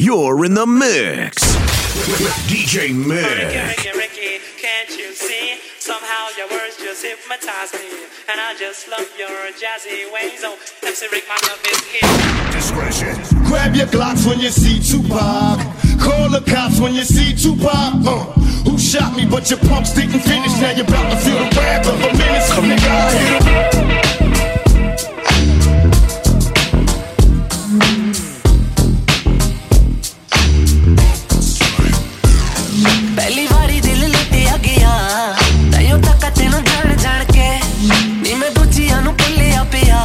You're in the mix with DJ Mix. Ricky, can't you see? Somehow your words just hypnotize me, and I just love your jazzy ways. Oh, MC Rick, my love is here. Discretion. Grab your Glocks when you see Tupac. Call the cops when you see Tupac. Uh, who shot me? But your pumps didn't finish. Now you're about to feel the wrath of a menace. Come guy. ਪਹਿਲੀ ਵਾਰੀ ਦਿਲ ਲੁੱਟਿਆ ਗਿਆ। ਤੈਨੂੰ ਤੱਕ ਤੈਨੂੰ ਜਾਣ ਜਾਣ ਕੇ ਨੀ ਮੈਂ ਦੂਜਿਆਂ ਨੂੰ ਭੁੱਲਿਆ ਪਿਆ।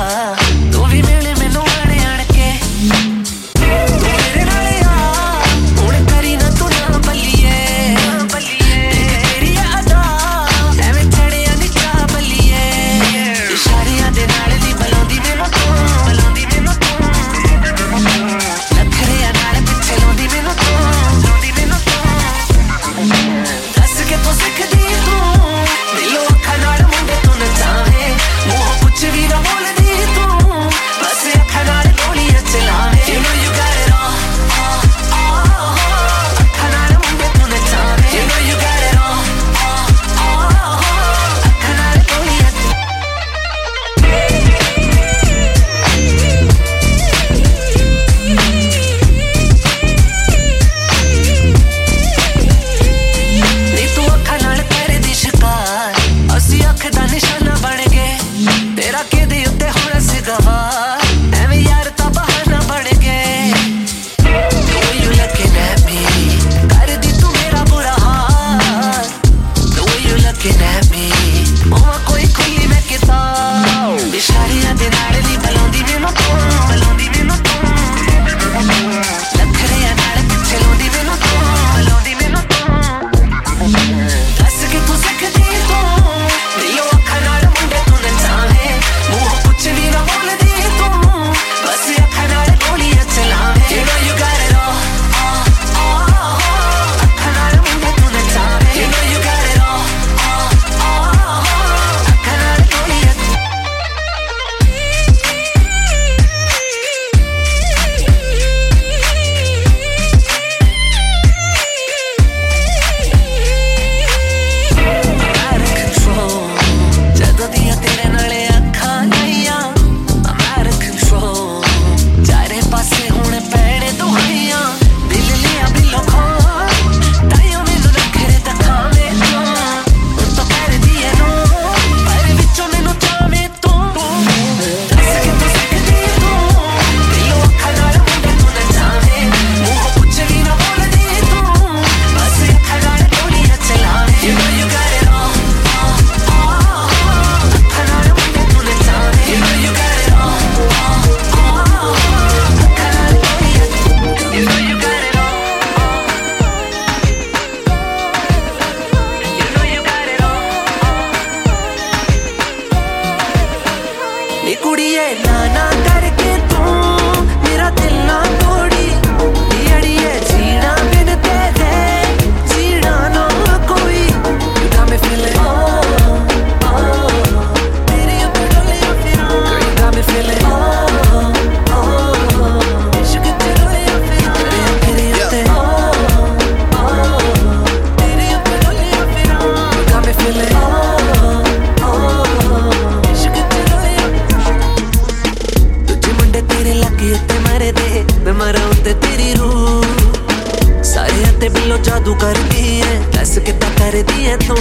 ਜਾਦੂ ਕਰਦੀ ਐ ਦੱਸ ਕਿੱਦਾਂ ਕਰਦੀ ਐ ਤੂੰ?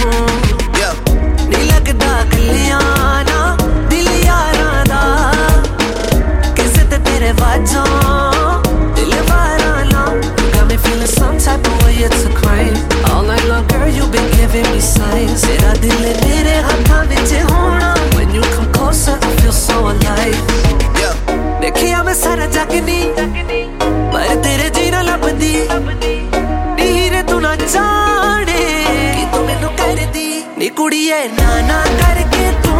ਕੁੜੀਏ ਨਾ ਨਾ ਕਰਕੇ ਤੂੰ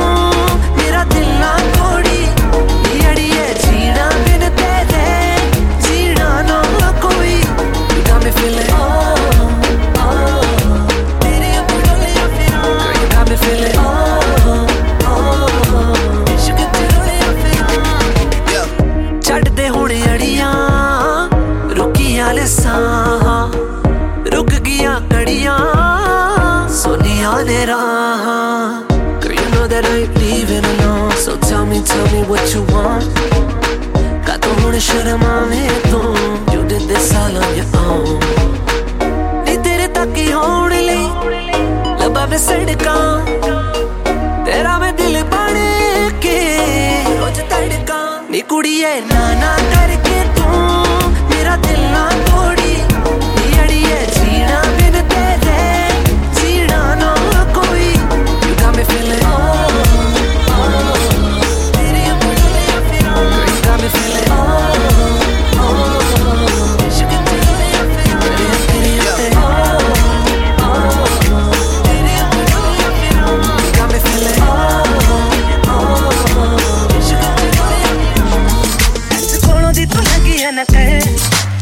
ਮੇਰਾ ਦਿਲ ਨਾ ਤੋੜੀ। ਅੜੀਏ ਜੀਣਾ ਬਿਨ ਤੇਰੇ ਜੀਣਾ ਨਾ ਕੋਈ। You got me feeling oh oh ਤੇਰੇ ਬੁਲਲੇ ਫਿਰਾਂ। ਯੂ ਗਾਟ ਮੀ ਫੀਲਿੰਗ ਛੱਡਦੇ ਹੁਣ ਅੜੀਆਂ, ਰੁਕੀਆਂ ਲਸਾਂ। ਰੁਕ ਗਈਆਂ ਕੜੀਆਂ ਸੋਨੀਆਂ ਨੇ ਰਾ that I ain't leaving alone. So tell me, tell me what you want. Got तो हुन शर्म my तू You did this all on your own. नी तेरे तक ही होण लई लबा वे सड़कां तेरा मैं दिल बन के रोज तड़कां नी कुड़िए ना ਦੀ ਤੂੰ ਲੱਗੀ ਐ ਨਾ ਕਹਿ।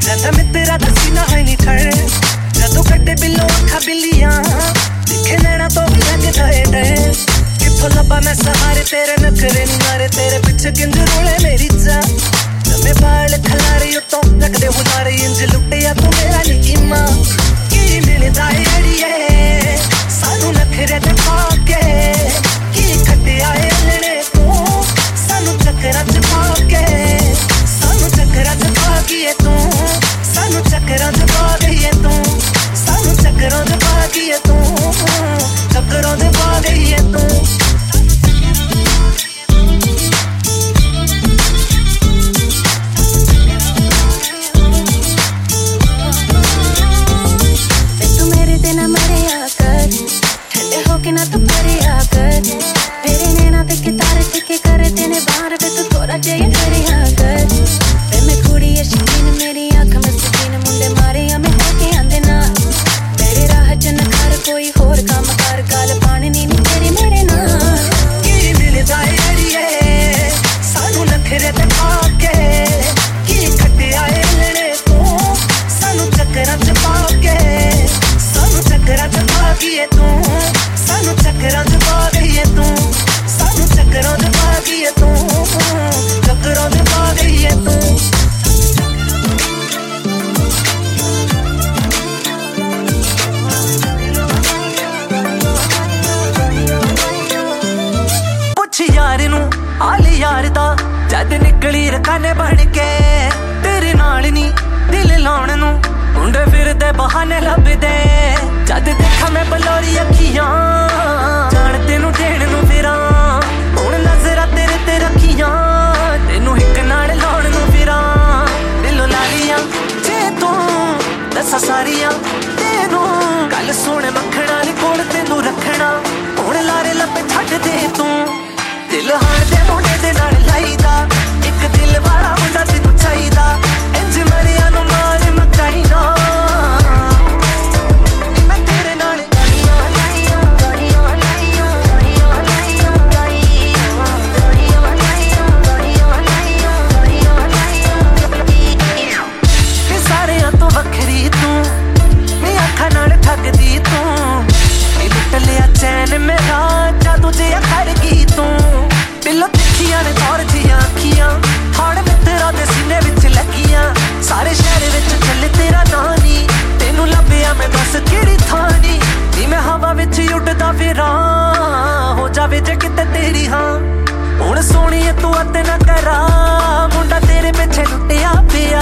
ਜਦ ਮਿੱਤਰਾ ਦਾ ਸੀਨਾ ਹੈ ਨਹੀਂ ਠੜ ਜਦੋਂ ਕੱਢੇ ਬਿੱਲੋ ਅੱਖਾਂ ਬਿੱਲੀਆਂ। ਦਿਖੇ ਨੈਣਾ ਤੋਂ ਵੀ ਲੱਗ ਗਏ ਤੇ ਕਿੱਥੋਂ ਲੱਭਾ ਮੈਂ ਸਹਾਰੇ ਤੇਰੇ ਨਖਰੇ ਨਹੀਂ ਮਾਰੇ। ਤੇਰੇ ਪਿੱਛੇ ਕਿੰਜ ਰੋਲੇ ਮੇਰੀ ਜਾ। ਨਵੇਂ ਬਾਲ ਖਲਾਰੇ ਉਤੋਂ ਲੱਗਦੇ ਹੁਨਾਰੇ ਇੰਜ ਲੁੱਟਿਆ ਤੂੰ ਮੇਰਾ ਨਹੀਂ ਇਮਾ ਯਾਰ ਨੂੰ ਹਾਲ ਯਾਰ ਦਾ। ਜਦ ਨਿਕਲੀ ਰਕਾਨੇ ਬਣ ਕੇ, ਤੇਰੇ ਨਾਲ ਨਹੀਂ ਦਿਲ ਲਾਉਣ ਨੂੰ। ਮੁੰਡੇ ਫਿਰਦੇ ਬਹਾਨੇ ਲੱਭਦੇ। ਜਦ ਦੇਖਾਂ ਮੈਂ ਬਲੋਰੀ ਅੱਖੀਆਂ, ਜਾਣ ਤੈਨੂੰ ਦੇਣ ਨੂੰ ਫਿਰਾਂ। ਵਿੱਚ ਉੱਡਦਾ ਫਿਰਾਂ। ਹੋ ਜਾਵੇ ਜੇ ਕਿਤੇ ਤੇਰੀ ਹਾਂ। ਹੁਣ ਸੋਹਣੀਏ ਤੂੰ ਅੱਤ ਨਾ ਕਰਾ। ਮੁੰਡਾ ਤੇਰੇ ਪਿੱਛੇ ਲੁੱਟਿਆ ਪਿਆ।